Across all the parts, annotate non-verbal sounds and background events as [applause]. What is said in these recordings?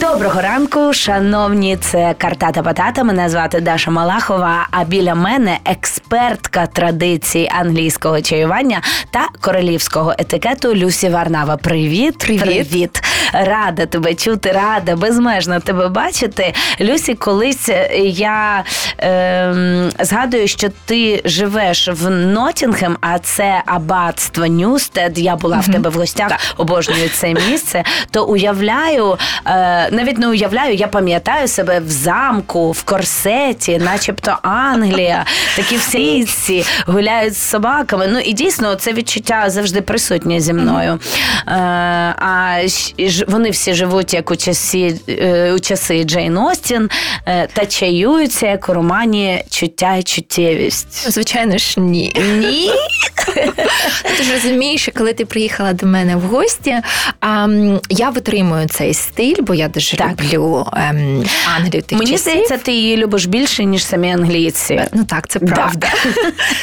Доброго ранку, шановні, це Картата Патата. Мене звати Даша Малахова. А біля мене експертка традицій англійського чаювання та королівського етикету Люсі Варнава. Привіт, привіт, привіт. Рада тебе чути, рада безмежно тебе бачити. Люсі, колись я е, згадую, що ти живеш в Нотінгем, а це аббатство Ньюстед. Я була в тебе в гостях, так. обожнюю це місце. То уявляю. Е, навіть не уявляю, я пам'ятаю себе в замку, в корсеті, начебто Англія, такі всі гуляють з собаками. Ну і дійсно це відчуття завжди присутнє зі мною. Е, а вони всі живуть як у часі е, у часи Джейн Остін е, та чаюються як у романі чуття і чуттєвість. Звичайно ж, ні. Ні. Ти ж розумієш, коли ти приїхала до мене в гості, я витримую цей стиль, бо я дуже так. люблю ем, Англію тих Мені часів. здається, ти її любиш більше, ніж самі англійці. Ну так, це правда. [laughs]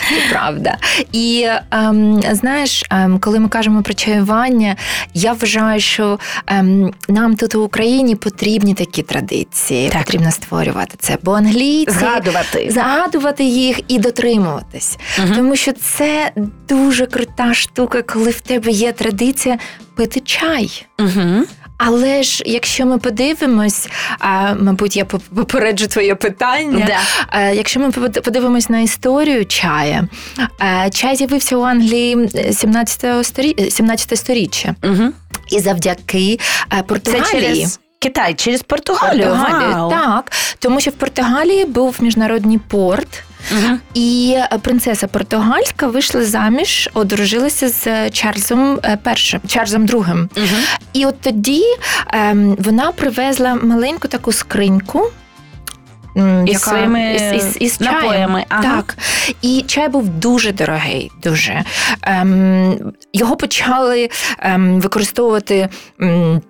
це правда. І ем, знаєш, ем, коли ми кажемо про чаювання, я вважаю, що ем, нам тут у Україні потрібні такі традиції. Так. Потрібно створювати це, бо англійці згадувати згадувати їх і дотримуватись. Угу. Тому що це дуже крута штука, коли в тебе є традиція пити чай. Угу. Але ж якщо ми подивимось, а, мабуть, я попереджу твоє питання. Да. А, якщо ми подивимось на історію чая, а, чай з'явився у Англії 17 сторі... 17 сторіччя. Угу. І завдяки Португалії. Це через... Китай через Португалію. Португалію. Вау. Так, тому що в Португалії був міжнародний порт. Угу. І принцеса Португальська вийшла заміж, одружилася з Чарльзом першим, Чарльзом другим. Угу. І от тоді ем, вона привезла маленьку таку скриньку. Із яка, своїми із, із, із напоями. Ага. Так. І чай був дуже дорогий. дуже. Ем, Його почали ем, використовувати ем,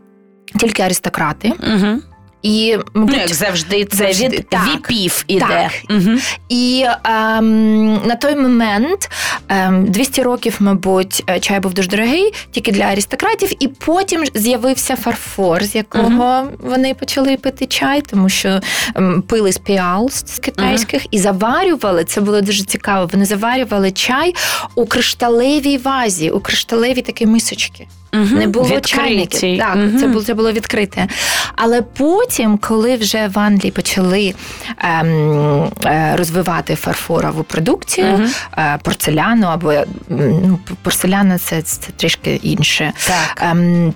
тільки аристократи. Угу. І, мабуть, ну, як завжди, це завжди, від так, віпів іде. Так. Угу. І ем, на той момент ем, 200 років, мабуть, чай був дуже дорогий, тільки для аристократів, і потім з'явився фарфор, з якого uh вони почали пити чай, тому що ем, пили з піал з китайських uh і заварювали. Це було дуже цікаво. Вони заварювали чай у кришталевій вазі, у кришталевій такій мисочці. Угу. Не було Відкриті. чайників. Так, угу. це було це було відкрите. Але потім, коли вже в Англії почали ем, е, розвивати фарфорову продукцію, угу. е, порцеляну або ну, порцеляна це, це трішки інше. Так. Ем,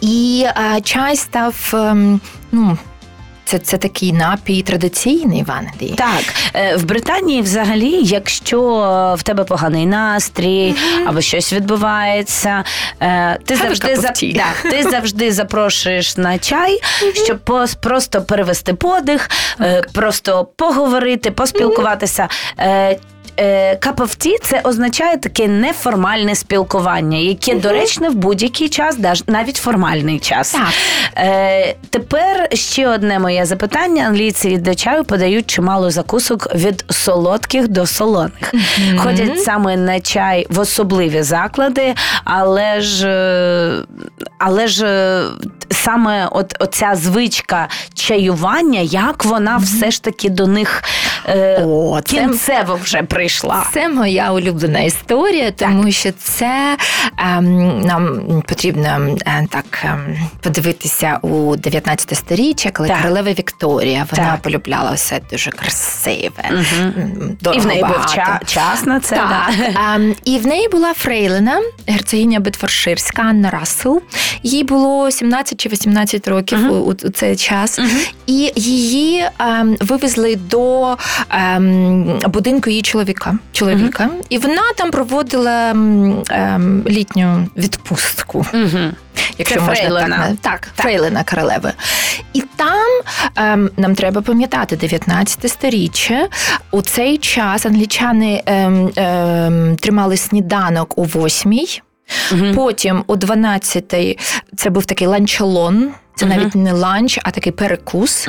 і е, чай став. Ем, ну, це це такий напій традиційний в Англії. Так, в Британії, взагалі, якщо в тебе поганий настрій mm-hmm. або щось відбувається, ти завжди за да, ти [laughs] завжди запрошуєш на чай, mm-hmm. щоб просто перевести подих, mm-hmm. просто поговорити, поспілкуватися. Cup of tea – це означає таке неформальне спілкування, яке uh-huh. доречне в будь-який час, навіть формальний час. Так. Е, Тепер ще одне моє запитання: англійці до чаю подають чимало закусок від солодких до солоних. Uh-huh. Ходять саме на чай в особливі заклади, але ж але ж саме от оця звичка чаювання, як вона uh-huh. все ж таки до них е, О, кінцево це... вже прийшла. Це моя улюблена історія, тому так. що це ем, нам потрібно ем, так ем, подивитися у 19 сторіччя, коли так. королева Вікторія вона так. полюбляла все дуже красиве. Угу. І в неї був ча- час на це. Так. Да. І в неї була Фрейлина, герцогиня Бетфорширська, Анна Рассел. Їй було 17 чи 18 років uh-huh. у, у цей час. Uh-huh. І її ем, вивезли до ем, будинку її чоловіка. Чоловіка. Uh-huh. І вона там проводила ем, літню відпустку. Якщо Це можна Фрейлина. так, так, так, Фрейлина королеви. І там ем, нам треба пам'ятати 19 сторіччя. У цей час англічани ем, ем, тримали сніданок у восьмій. Угу. Потім о 12-й це був такий ланчолон. Це навіть не ланч, а такий перекус.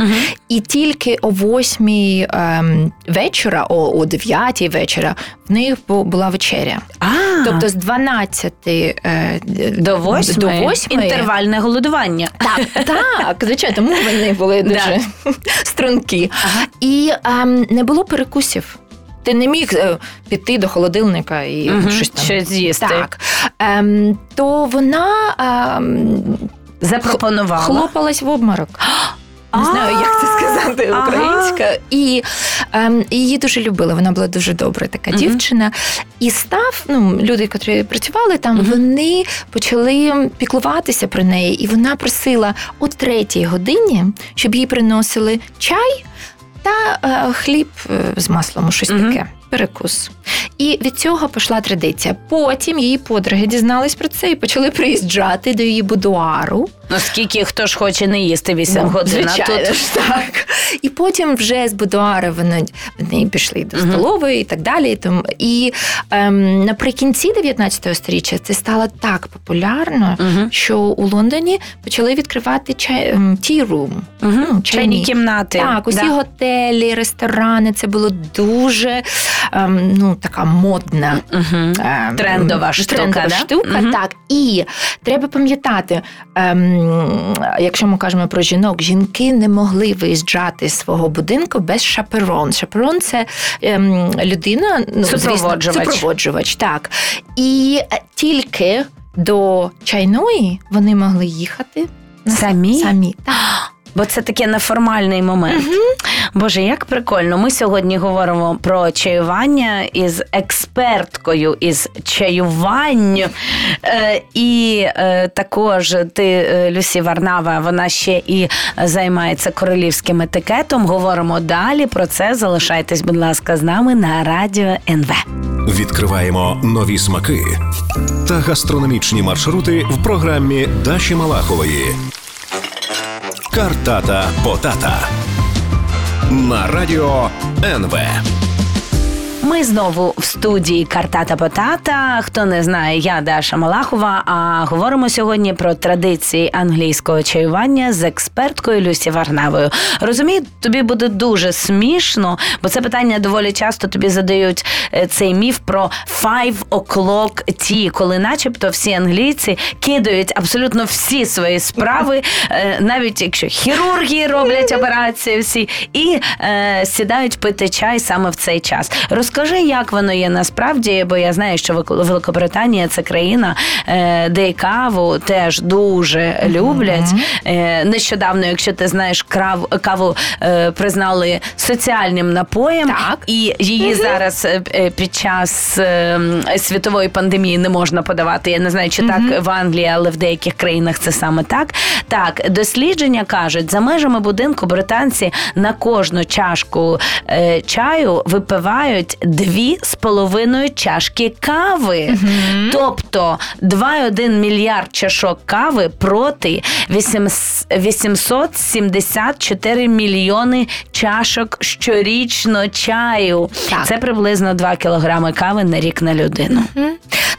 І тільки о восьмій ем, вечора, о, о дев'ятій вечора, в них була вечеря. А, Тобто з 12 е, до 8 до 8 інтервальне голодування. Так, так, звичайно, тому вони були дуже [laughs] стрункі. І ем, не було перекусів. Ти не міг е, піти до холодильника і Мгм, щось там щось з'їсти. Так. Ем, то вона ем, Запропонувала. хлопалась в обморок. [gasps] Не знаю, як це сказати українська. І ем, її дуже любили. Вона була дуже добра така дівчина. І став, ну, люди, котрі працювали там, вони почали піклуватися про неї. І вона просила о третій годині, щоб їй приносили чай та е, хліб е, з маслом, щось таке. Перекус. І від цього пішла традиція. Потім її подруги дізнались про це і почали приїжджати до її будуару. Ну, скільки хто ж хоче не їсти 8 Ну, годин, а тут ж так. І потім вже з будуари вони, вони пішли до столової і так далі. І, тому, і ем, наприкінці 19 століття це стало так популярно, Мгм. що у Лондоні почали відкривати чай, ем, tea room. Ну, чайні чайні. кімнати. Так, усі Да. готелі, ресторани. Це було дуже ем, ну, така модна. Мгм. ем, Трендова штука, трендова да? штука, так. І треба пам'ятати, ем, якщо ми кажемо про жінок, жінки не могли виїжджати з свого будинку без шаперон. Шаперон це ем, людина, ну, звісно, Супроводжувач. супроводжувач, так. І тільки до чайної вони могли їхати Самі? самі. Так. Бо це таке неформальний момент. Боже, як прикольно. Ми сьогодні говоримо про чаювання із експерткою із чаювання. Е, і е, також ти, е, Люсі Варнава, вона ще і займається королівським етикетом. Говоримо далі про це. Залишайтесь, будь ласка, з нами на радіо НВ. Відкриваємо нові смаки та гастрономічні маршрути в програмі Даші Малахової. Картата Потата на радіо НВ. Ми знову в студії Картата Потата. Хто не знає, я Даша Малахова. А говоримо сьогодні про традиції англійського чаювання з експерткою Люсі Варнавою. Розумію, тобі буде дуже смішно, бо це питання доволі часто тобі задають е, цей міф про five o'clock tea, коли, начебто, всі англійці кидають абсолютно всі свої справи, [laughs] е, навіть якщо хірурги роблять [laughs] операції всі, і е, сідають пити чай саме в цей час. Розкажи, як воно є насправді, бо я знаю, що Великобританія це країна, е, де каву теж дуже люблять. Е, Нещодавно, якщо ти знаєш, крав, каву е, признали соціальним напоєм, Так. і її зараз е, е, під час е, світової пандемії не можна подавати. Я не знаю, чи так в Англії, але в деяких країнах це саме так. Так, дослідження кажуть, за межами будинку британці на кожну чашку чаю випивають дві з половиною чашки кави. Тобто 2,1 мільярд чашок кави проти 800 874 мільйони чашок щорічно чаю. Так. Це приблизно 2 кілограми кави на рік на людину. Мгм.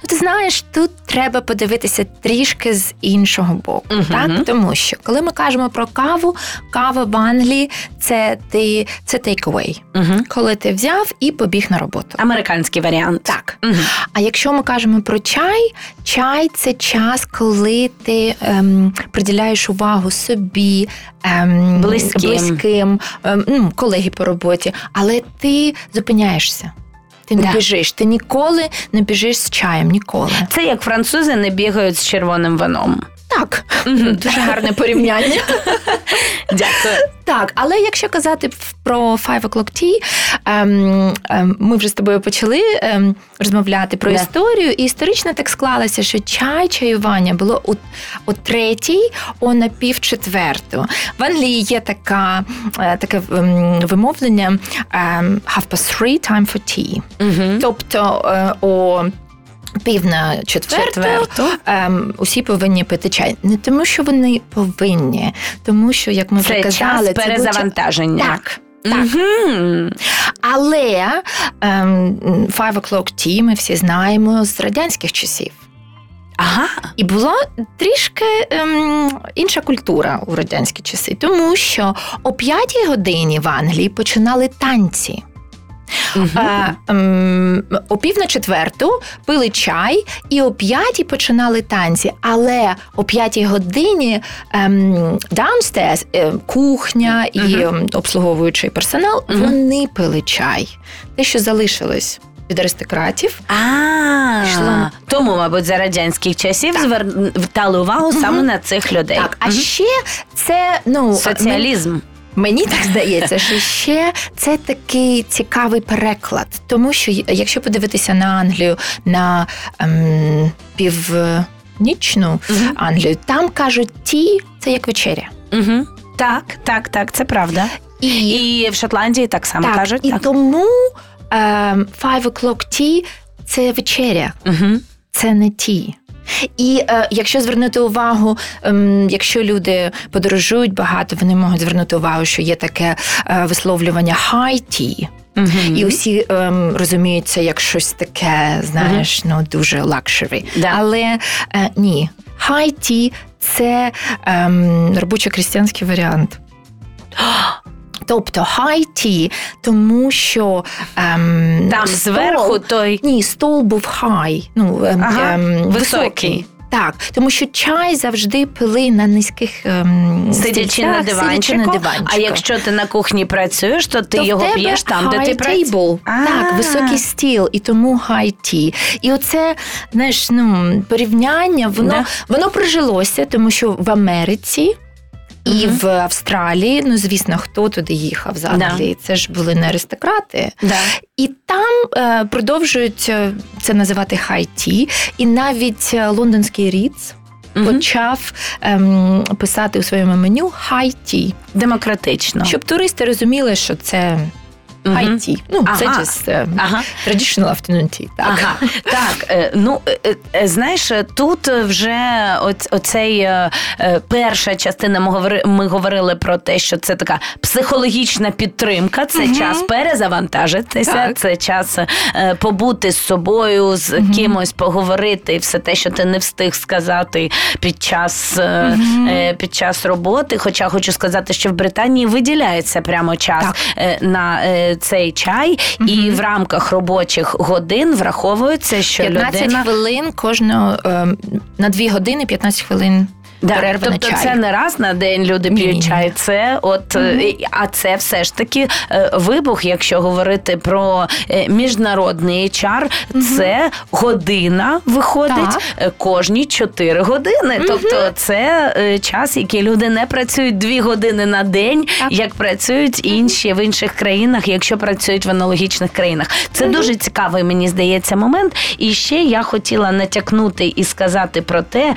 Ну, ти знаєш, тут треба подивитися трішки з іншого боку, Мгм. так? Тому що коли ми кажемо про каву, кава в Англії це ти це take-away. Угу. коли ти взяв і побіг на роботу. Американський варіант. Так. Мгм. А якщо ми кажемо про чай, чай це час, коли ти ем, приділяєш увагу собі, ем, Близьким. близьким ем, ну, колеги по роботі, але ти зупиняєшся. Ти не Да. біжиш, ти ніколи не біжиш з чаєм, ніколи. Це як французи не бігають з червоним вином. Так, дуже гарне порівняння. [laughs] Дякую. Так, але якщо казати про Five O'Clock Tea, ем, ем, ми вже з тобою почали ем, розмовляти про Да. історію, і історично так склалося, що чай, чаювання було о, о третій, о на пів четверту. В Англії є така, е, таке вимовлення half past three, time for tea. Угу. Тобто е, о пів на четверту, Четверту. ем, усі повинні пити чай. Не тому, що вони повинні, тому що, як ми вже казали, час це перезавантаження. Так. Так. Мгм. Але ем, Five O'Clock Tea ми всі знаємо з радянських часів. Ага. І була трішки ем, інша культура у радянські часи, тому що о п'ятій годині в Англії починали танці. Угу. Ем, о пів на четверту пили чай, і о п'ятій починали танці. Але о п'ятій годині ем, downstairs, е, кухня і ем, обслуговуючий персонал вони пили чай. Те, що залишилось від аристократів, А, тому, мабуть, за радянських часів звертали увагу саме на цих людей. так. А ще це ну Соціалізм. Мені так здається, що ще це такий цікавий переклад, тому що якщо подивитися на Англію на ем, північну. Англію, там кажуть ті це як вечеря. Угу. Так, так, так, це правда. І, І в Шотландії так само так, кажуть. і так. тому ем, five o'clock tea – це вечеря, Угу. це не ті. І е, якщо звернути увагу, ем, якщо люди подорожують багато, вони можуть звернути увагу, що є таке е, висловлювання high tea. Угу. І усі ем, розуміють це як щось таке, знаєш, ну дуже luxury. Да. Але е, ні, high tea – це ем, робочо-крестьянський варіант. [gasps] Тобто high tea, тому що ем, Там стол- зверху той. ні, стол був high, ну ем, Ага, ем, високий. Так, тому що чай завжди пили на низьких ем, Сидячи на сидячи диванчику, на диванчику. а якщо ти на кухні працюєш, то ти то його п'єш там, де ти працюєш. Так, високий стіл, і тому high tea. І оце, знаєш, ну, порівняння, воно, Да. воно прижилося, тому що в Америці. І в Австралії, ну звісно, хто туди їхав з Англії? Це ж були не аристократи. Да. І там е, продовжують е, це називати хай-ті. І навіть е, лондонський Ріц Мгм. почав ем, писати у своєму меню хай ті Демократично. щоб туристи розуміли, що це High tea. Ну, це Ага. just е, Ага. traditional afternoon tea. Так. Ага, так. е, Ну е, знаєш, тут вже оц- оцей перша частина. Ми говорили, ми говорили про те, що це така психологічна підтримка. Це Мгм. час перезавантажитися, Так. це час побути з собою, з Мгм. кимось поговорити, і все те, що ти не встиг сказати під час, е, під час роботи. Хоча хочу сказати, що в Британії виділяється прямо час Так. на цей чай, і в рамках робочих годин враховується, що 15 людина хвилин кожного ем, на 2 години 15 хвилин Да, перерва на тобто чай. це не раз на день люди Ні-ні-ні. чай. Це от і- а це все ж таки е, вибух, якщо говорити про е, міжнародний HR, це година виходить Так. кожні 4 години. Тобто це час, який люди не працюють 2 години на день, Так. як працюють інші в інших країнах, якщо працюють в аналогічних країнах. Це дуже цікавий, мені здається, момент. І ще я хотіла натякнути і сказати про те,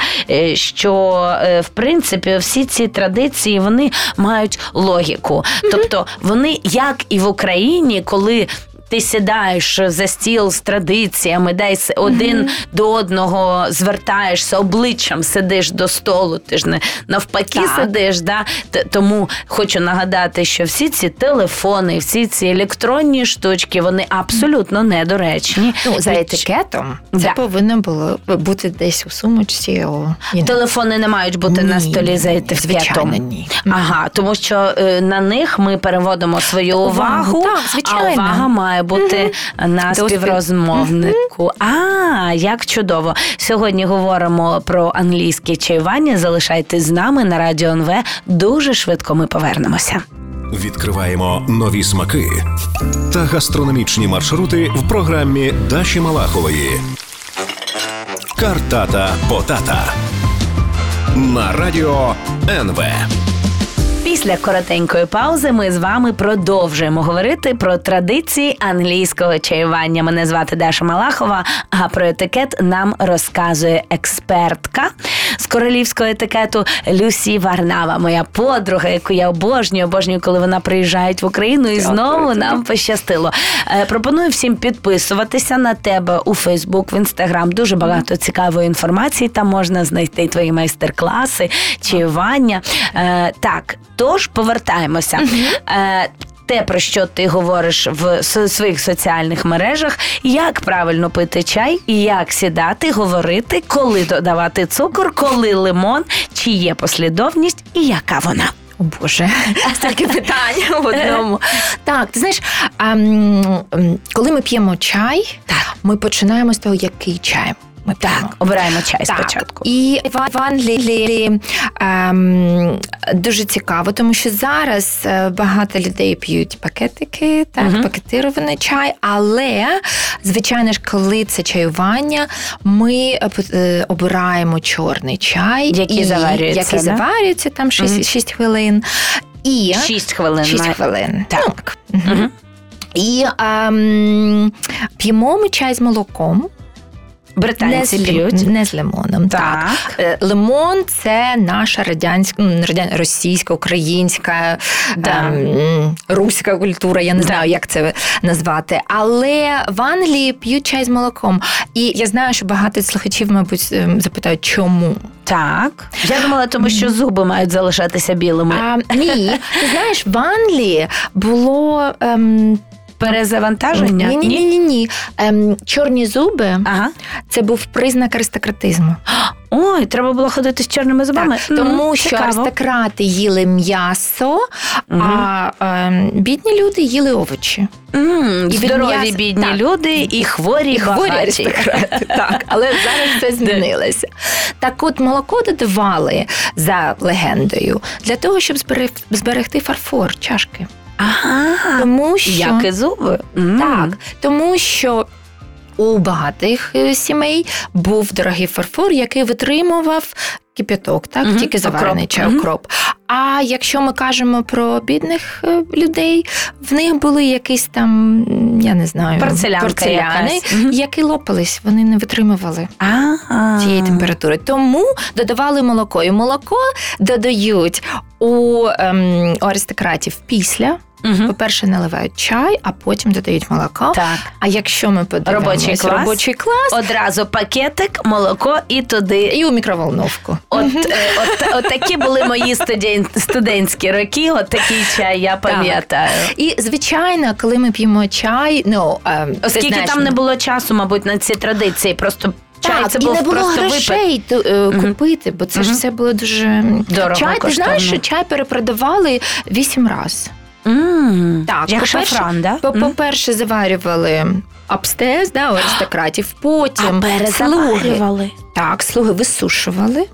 що в принципі всі ці традиції вони мають логіку. Тобто вони, як і в Україні, коли. Ти сідаєш за стіл з традиціями, десь один до одного звертаєшся обличчям, сидиш до столу. Ти ж не навпаки Так. сидиш. Да? Тому хочу нагадати, що всі ці телефони, всі ці електронні штучки, вони абсолютно недоречні. Ну, за етикетом це Да. повинно було бути десь у сумочці. О. Телефони не мають бути на Ні, столі за етикетом. звичайно, ні. Ага, тому що е, на них ми переводимо свою увагу, Увагу, так, а увага має бути на співрозмовнику. А, як чудово. Сьогодні говоримо про англійське чаювання. Залишайтесь з нами на радіо НВ. Дуже швидко ми повернемося. Відкриваємо нові смаки та гастрономічні маршрути в програмі Даші Малахової. Картата Потата на радіо НВ. Після коротенької паузи ми з вами продовжуємо говорити про традиції англійського чаювання. Мене звати Даша Малахова. А про етикет нам розказує експертка з королівського етикету Люсі Варнава, моя подруга, яку я обожнюю, обожнюю, коли вона приїжджає в Україну, і знову нам пощастило. Е, Пропоную всім підписуватися на тебе у Фейсбук, в Інстаграм. Дуже багато цікавої інформації. Там можна знайти твої майстер-класи, чаювання. Е, Так, тож повертаємося. Е, те, про що ти говориш в своїх соціальних мережах, як правильно пити чай, як сідати, говорити, коли додавати цукор, коли лимон, чи є послідовність і яка вона. О Боже, [laughs] стільки питань в [laughs] одному. Так, ти знаєш, коли ми п'ємо чай, ми починаємо з того, який чай. Ми Так, обираємо чай Так. спочатку. І в Англії ем, дуже цікаво, тому що зараз е, багато людей п'ють пакетики, так, Мгм. пакетирований чай. Але, звичайно ж, коли це чаювання, ми е, е, обираємо чорний чай, Який і- заварюється, який да? заварюється там 6, Мгм. 6 хвилин. І Шість хвилин. 6 має- хвилин. Так. Так. Мгм. І ем, п'ємо ми чай з молоком. Британці не з, п'ють. не з лимоном. Так. Так. Е, Лимон це наша радянська, російська, українська, Да. ем, руська культура, я не Да. знаю, як це назвати. Але в Англії п'ють чай з молоком. І я знаю, що багато слухачів, мабуть, ем, запитають, чому. Так. Я думала, тому що зуби мають залишатися білими. А, ні, ти знаєш, в Англії було. Ем, Перезавантаження? ні, ні, ні, ні, ні. Ем, чорні зуби Ага. це був признак аристократизму. Ой, треба було ходити з чорними зубами. Так, тому що цікаво. аристократи їли м'ясо, а ем, бідні люди їли овочі. М, І від здорові м'яса- бідні так. люди і хворі, І хворі багаті. аристократи. [laughs] Так, але зараз це змінилося. Так от молоко додавали за легендою для того, щоб зберег- зберегти фарфор чашки. Ага. Тому що Як і зуби. Так, тому що у багатих е, сімей був дорогий фарфор, який витримував кип'яток, так, Мгм, тільки заварений окроп. чай, Мгм. А якщо ми кажемо про бідних е, людей, в них були якісь там, я не знаю, Порцелянка порцеляни, якась. Які лопались, вони не витримували. Ага. Цієї температури. Тому додавали молоко. І молоко додають у, ем, у аристократів після. Мгм. По-перше, наливають чай, а потім додають молоко. Так. А якщо ми Робочий клас. робочий клас Одразу пакетик, молоко і туди. і у мікроволновку. От, е, от, от такі були мої студент, студентські роки, от такий чай, я пам'ятаю. І звичайно, коли ми п'ємо чай, ну ем, Оскільки знаєш, там не було часу, мабуть, на ці традиції, просто чай так, це і був не було просто грошей ту- е, купити, бо це ж все було дуже Дорого, Чай, ти знаєш, що чай перепродавали вісім разів. М, Так, як по-перше, шафран, да? По- По-перше, заварювали апстез, да, у аристократів. Потім А слуги, так, слуги висушували,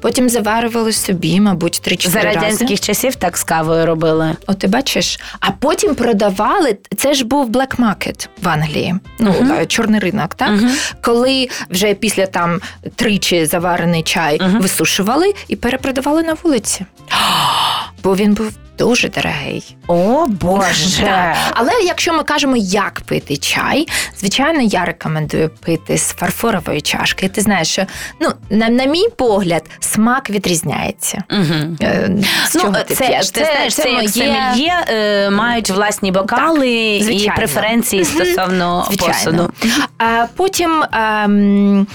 потім заварювали собі, мабуть, За 3-4 рази. радянських часів так з кавою робили. От ти бачиш, а потім продавали. Це ж був black market в Англії. Ну е, чорний ринок, так Мгм. коли вже після там тричі заварений чай Мгм. висушували і перепродавали на вулиці. [gasps] Бо він був дуже дорогий. О, Боже. [laughs] Так. Але якщо ми кажемо, як пити чай, звичайно, я рекомендую пити з фарфорової чашки. Ти знаєш, що ну на, на мій погляд смак відрізняється. Угу. Е, Ну, чого ти це, п'єш? ти знаєш, це, як моє- сомельє, е, мають власні бокали і звичайно. преференції стосовно Звичайно. посуду. Потім ем,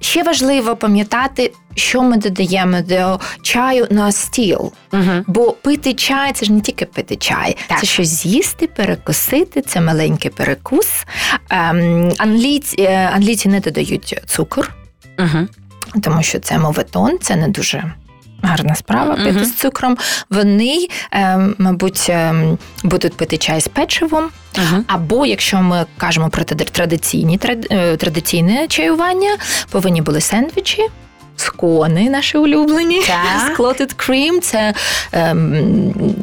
ще важливо пам'ятати, що ми додаємо до чаю на стіл. Угу. Бо пити чай це ж не тільки пити чай, Так. це щось з'їсти, перекусити, це маленький перекус. Ем, англійці, е, англійці не додають цукор, Угу. тому що це моветон, це не дуже. Гарна справа пити з цукром. Вони, ем, мабуть, ем, будуть пити чай з печивом, Угу. або якщо ми кажемо про тради- традиційні е, традиційне чаювання, повинні були сендвічі. Скони наші улюблені. Так. [laughs] Clotted cream – це ем,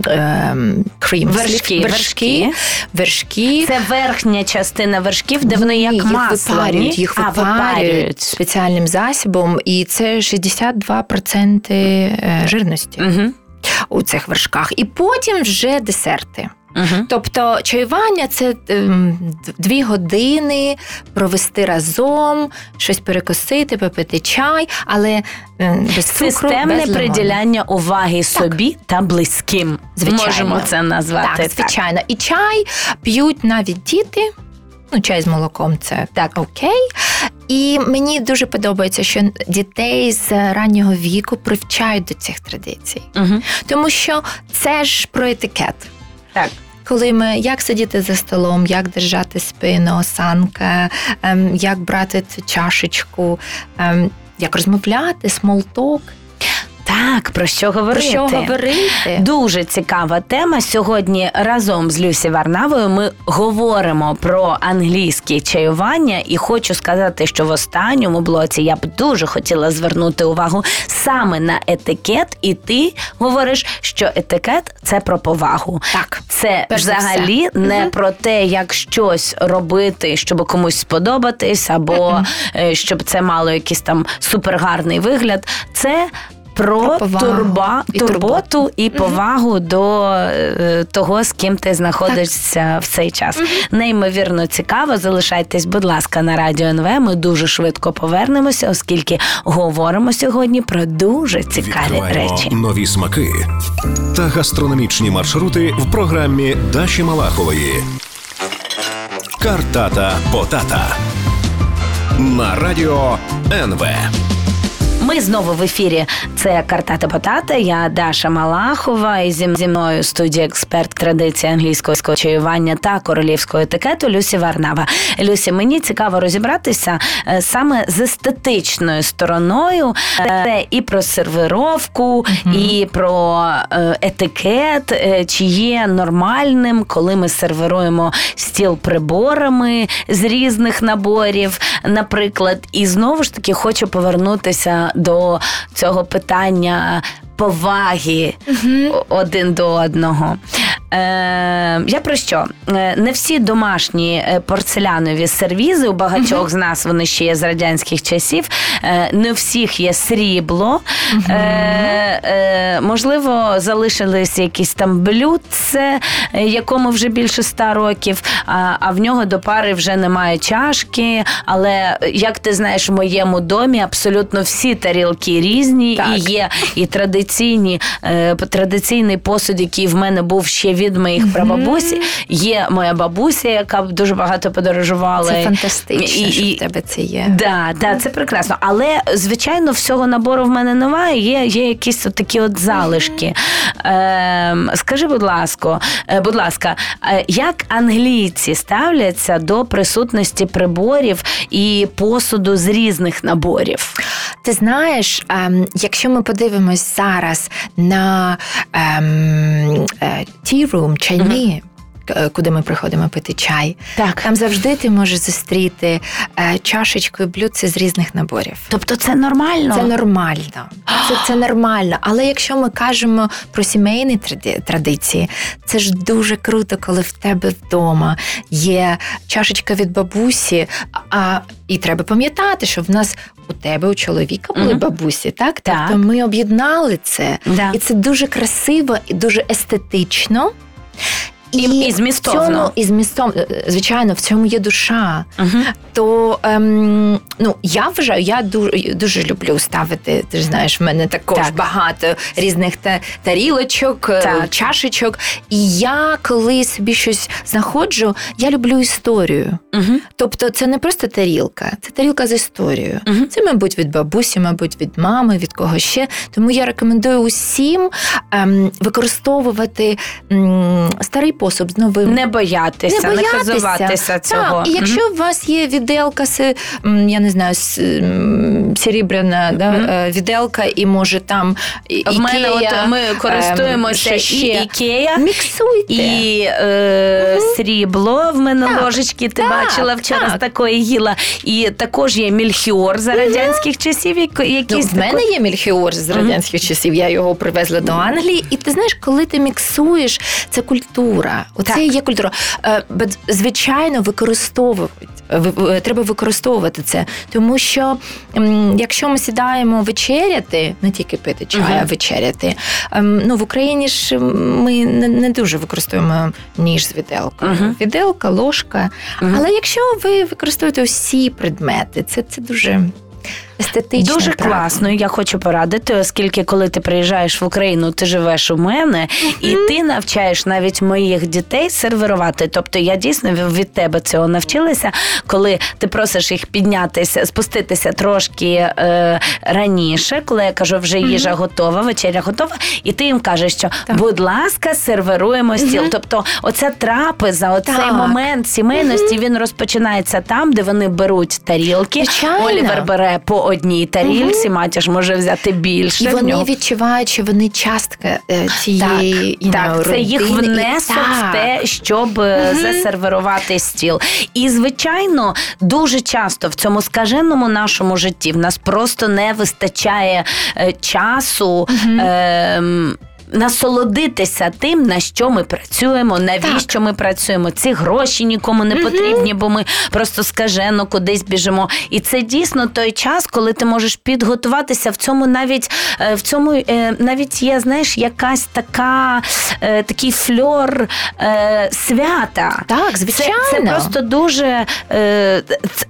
ем, cream Вершки, вершки, вершки. вершки. Це верхня частина вершків, де вони як їх масло. випарюють, їх А, випарюють спеціальним засобом, і це 62% е, жирності Угу. у цих вершках. І потім вже десерти. Угу. Тобто чаювання це ем, дві години провести разом, щось перекусити, попити чай, але ем, без цукру, Системне без приділяння уваги собі та близьким. Звичайно. Можемо це назвати. Так, звичайно. І чай п'ють навіть діти. Ну, чай з молоком це так окей. І мені дуже подобається, що дітей з раннього віку привчають до цих традицій, Угу. тому що це ж про етикет. Так. Коли ми як сидіти за столом, як держати спину, осанка, ем, як брати цю чашечку, ем, як розмовляти, small talk. Так, про що говорити? Про що говорити? Дуже цікава тема. Сьогодні разом з Люсі Варнавою ми говоримо про англійське чаювання, і хочу сказати, що в останньому блоці я б дуже хотіла звернути увагу саме на етикет, і ти говориш, що етикет це про повагу. Так, це перш взагалі все. не Мгм. про те, як щось робити, щоб комусь сподобатись, або е, щоб це мало якийсь там супергарний вигляд. Це про, Про турба, і турботу і повагу до е, того, з ким ти знаходишся в цей час. Неймовірно цікаво. Залишайтесь, будь ласка, на радіо НВ. Ми дуже швидко повернемося, оскільки говоримо сьогодні про дуже цікаві Відкриваємо речі. нові смаки та гастрономічні маршрути в програмі Даші Малахової. Картата Потата на радіо НВ. Ми знову в ефірі. Це Картата Потата. Я Даша Малахова і зі мною в студії експерт традиції англійського чаювання та королівського етикету Люсі Варнава. Люсі, мені цікаво розібратися е, саме з естетичною стороною. Е, Це і про сервировку, і про е, етикет, чи є нормальним, коли ми сервируємо стіл приборами з різних наборів, наприклад. І знову ж таки хочу повернутися до цього питання. Поваги о- один до одного. Е, я про що? Е, не всі домашні е, порцелянові сервізи, у багатьох з нас вони ще є з радянських часів. Е, не у всіх є срібло. Е, е, можливо, залишились якісь там блюдце, якому вже більше ста років, а, а в нього до пари вже немає чашки. Але як ти знаєш, в моєму домі абсолютно всі тарілки різні Так. і є і традиційні традиційний посуд, який в мене був ще від моїх прабабусі. Є моя бабуся, яка дуже багато подорожувала. Це фантастично, І- що і- в тебе це є. Да, да, це прекрасно. Але звичайно, всього набору в мене немає. Є, є якісь от такі от залишки. Ем, скажи, будь ласка, е, будь ласка, е, як англійці ставляться до присутності приборів і посуду з різних наборів? Ти знаєш, ем, якщо ми подивимось зараз на ем, е, tea room, чайні. е, Куди ми приходимо пити чай, Так. там завжди ти можеш зустріти е, чашечку і блюдце з різних наборів. Тобто це нормально? Це нормально. Це, це нормально. Але якщо ми кажемо про сімейні тради- традиції, це ж дуже круто, коли в тебе вдома є чашечка від бабусі. А і треба пам'ятати, що в нас у тебе, у чоловіка були Мгм. бабусі, так? Так. Тобто ми об'єднали це. Да. І це дуже красиво і дуже естетично. І- і змістовно. в цьому, і змістом, е, звичайно, в цьому є душа Угу. то ем, ну я вважаю, я дуже, дуже люблю ставити. Ти ж знаєш, в мене також Так. багато різних та, тарілочок, е, Так. чашечок. І я коли собі щось знаходжу, я люблю історію. Угу. Тобто, це не просто тарілка, це тарілка з історією. Мгм. Це, мабуть, від бабусі, мабуть, від мами, від кого ще. Тому я рекомендую усім ем, використовувати м, старий посуд з новим. Не боятися, не, хизуватися цього. Так, і якщо у вас є віделка, я не знаю, с- м, серебряна да, е, віделка, і може там і- В мене Ікея, от ми ем, користуємося і ще? Ікея, Міксуйте. і е, срібло в мене Так, ложечки. Ти так, бачила вчора так. з такої їла. І також є мільхіор за радянських часів, які- Ну, в мене є мільхіор з радянських часів. Я його привезла до Англії. І ти знаєш, коли ти міксуєш, це культура. Оце Так. і є культура. Е, Звичайно, використовують. ви- ви- Треба використовувати це, тому що якщо ми сідаємо вечеряти, не тільки пити чай, Мгм. а вечеряти. ем, Ну в Україні ж ми не, дуже використовуємо ніж з віделкою. Мгм. Віделка, ложка. Мгм. Але якщо ви використовуєте усі предмети, це, це дуже естетичне. Дуже правильно. класно. Я хочу порадити, оскільки коли ти приїжджаєш в Україну, ти живеш у мене, і ти навчаєш навіть моїх дітей сервірувати. Тобто я дійсно від тебе цього навчилася, коли ти просиш їх піднятися, спуститися трошки е, раніше, коли я кажу, вже їжа готова, вечеря готова, і ти їм кажеш, що будь ласка, сервіруємо стіл. Тобто, оця трапеза, оцей Так. момент сімейності, він розпочинається там, де вони беруть тарілки. Звичайно. Олівер бере по одній тарілці, матір ж може взяти більше. І вони нього. відчувають, що вони частка е, цієї you Так, know, це їх внесок внесок в те, щоб угу. засервірувати стіл. І звичайно, дуже часто в цьому скаженому нашому житті в нас просто не вистачає часу. часу. ем, Насолодитися тим, на що ми працюємо, навіщо ми працюємо. Ці гроші нікому не потрібні, бо ми просто скажено кудись біжимо. І це дійсно той час, коли ти можеш підготуватися в цьому навіть е, в цьому е, навіть є, знаєш, якась така е, такий фльор свята. Так, звичайно. Це, це просто дуже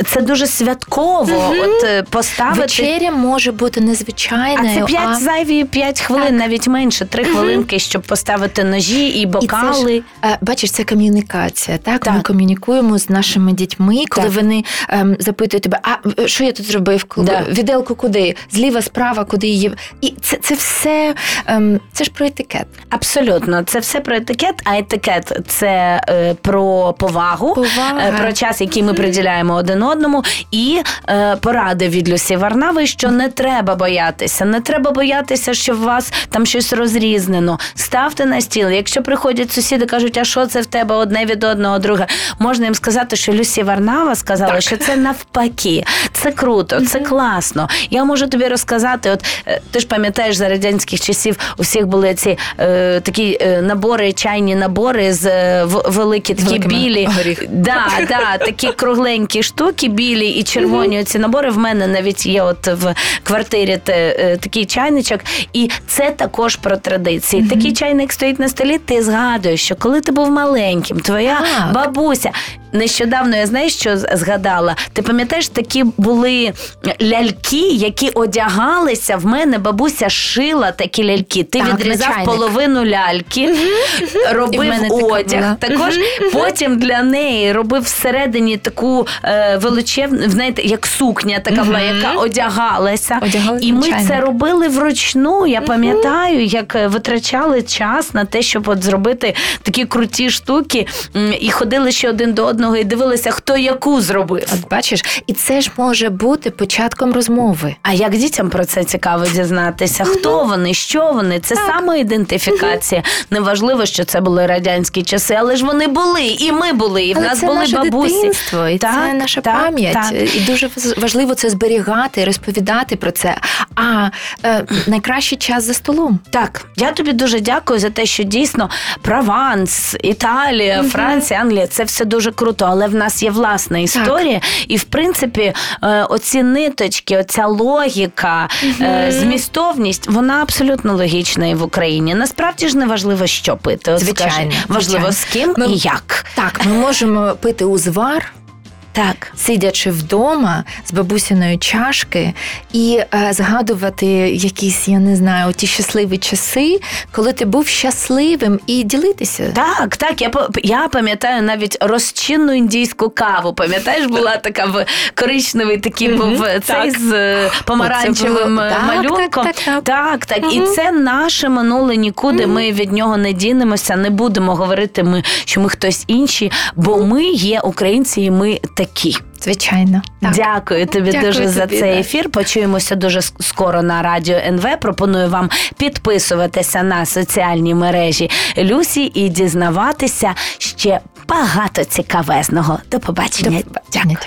це, дуже святково. От е, поставити. Вечеря може бути А незвичайною. це 5 зайві 5 хвилин, навіть менше, 3 хвилинки, щоб поставити ножі і І бокали. це ж, е, бачиш, це комунікація. Так? Ми комунікуємо з нашими дітьми, коли Так. вони ем, запитують тебе, а що я тут зробив? Да. Віделку куди? Зліва, справа, куди її. І це, це все ем, це ж про етикет. Абсолютно, це все про етикет, а етикет це е, про повагу, Повага. е, про час, який ми приділяємо один одному, і е, поради від Люсі Варнави, що не треба боятися, не треба боятися, що в вас там щось розрізнено. Ставте на стіл. Якщо приходять сусіди, кажуть, а що це в тебе одне від одного друге, можна їм сказати, що Люсі Варнава сказала, що це навпаки, це круто, це класно. Я можу тобі розказати. От е, ти ж пам'ятаєш за радянських часів, у всіх були ці е, такі е, набори, чайні набори з е, в- великі такі білі. Да, да, [laughs] такі кругленькі штуки, білі і червоні. Ці набори в мене навіть є от в квартирі те, е, такий чайничок. І це також про традиції. Такий чайник стоїть на столі. Ти згадуєш, що коли ти був маленьким, твоя Так. бабуся. Нещодавно я знаєш, що згадала. Ти пам'ятаєш, такі були ляльки, які одягалися. В мене бабуся шила такі ляльки. Ти Так, відрізав чайник. половину ляльки, [laughs] І в робив мене така одяг. Також потім для неї робив всередині таку е, величезну, знаєте, як сукня, така була, яка одягалася. Одягали І ми це робили вручну. Я пам'ятаю, як е, витрачали час на те, щоб от зробити такі круті штуки, і ходили ще один до одного і дивилися, хто яку зробив. От бачиш, і це ж може бути початком розмови. А як дітям про це цікаво дізнатися? Хто вони, що вони? Це самоідентифікація. Неважливо, що це були радянські часи, але ж вони були, і ми були, і в нас це були наше бабусі. дитинство, і це наша так, пам'ять. так. І дуже важливо це зберігати, розповідати про це. А е, найкращий час за столом. Так, я тобі дуже дякую за те, що дійсно Прованс, Італія, Франція, Англія це все дуже круто, але в нас є власна історія. І в принципі, е, оці ниточки, оця логіка, е, змістовність, вона абсолютно логічна і в Україні. Насправді ж не важливо, що пити. От Звичайно, важливо звичайно. з ким Ми- і як. Так, ми можемо пити узвар. Так. Сидячи вдома з бабусіної чашки і е, згадувати якісь, я не знаю, ті щасливі часи, коли ти був щасливим і ділитися. Так, так. Я я пам'ятаю навіть розчинну індійську каву. Пам'ятаєш, була така в коричневий такий був цей так. з е, помаранчевим було- е, так, малюнком. так, так, так, так. так. І це наше минуле нікуди. Ми від нього не дінемося, не будемо говорити, ми, що ми хтось інший, бо ми є українці, і ми такі. Звичайно. Так. Дякую тобі Дякую дуже за цей да. ефір. Почуємося дуже скоро на радіо НВ. Пропоную вам підписуватися на соціальні мережі Люсі і дізнаватися ще багато цікавезного. До побачення. До побачення.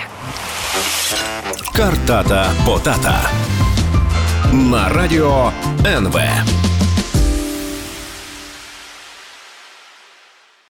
Картата Потата на радіо НВ.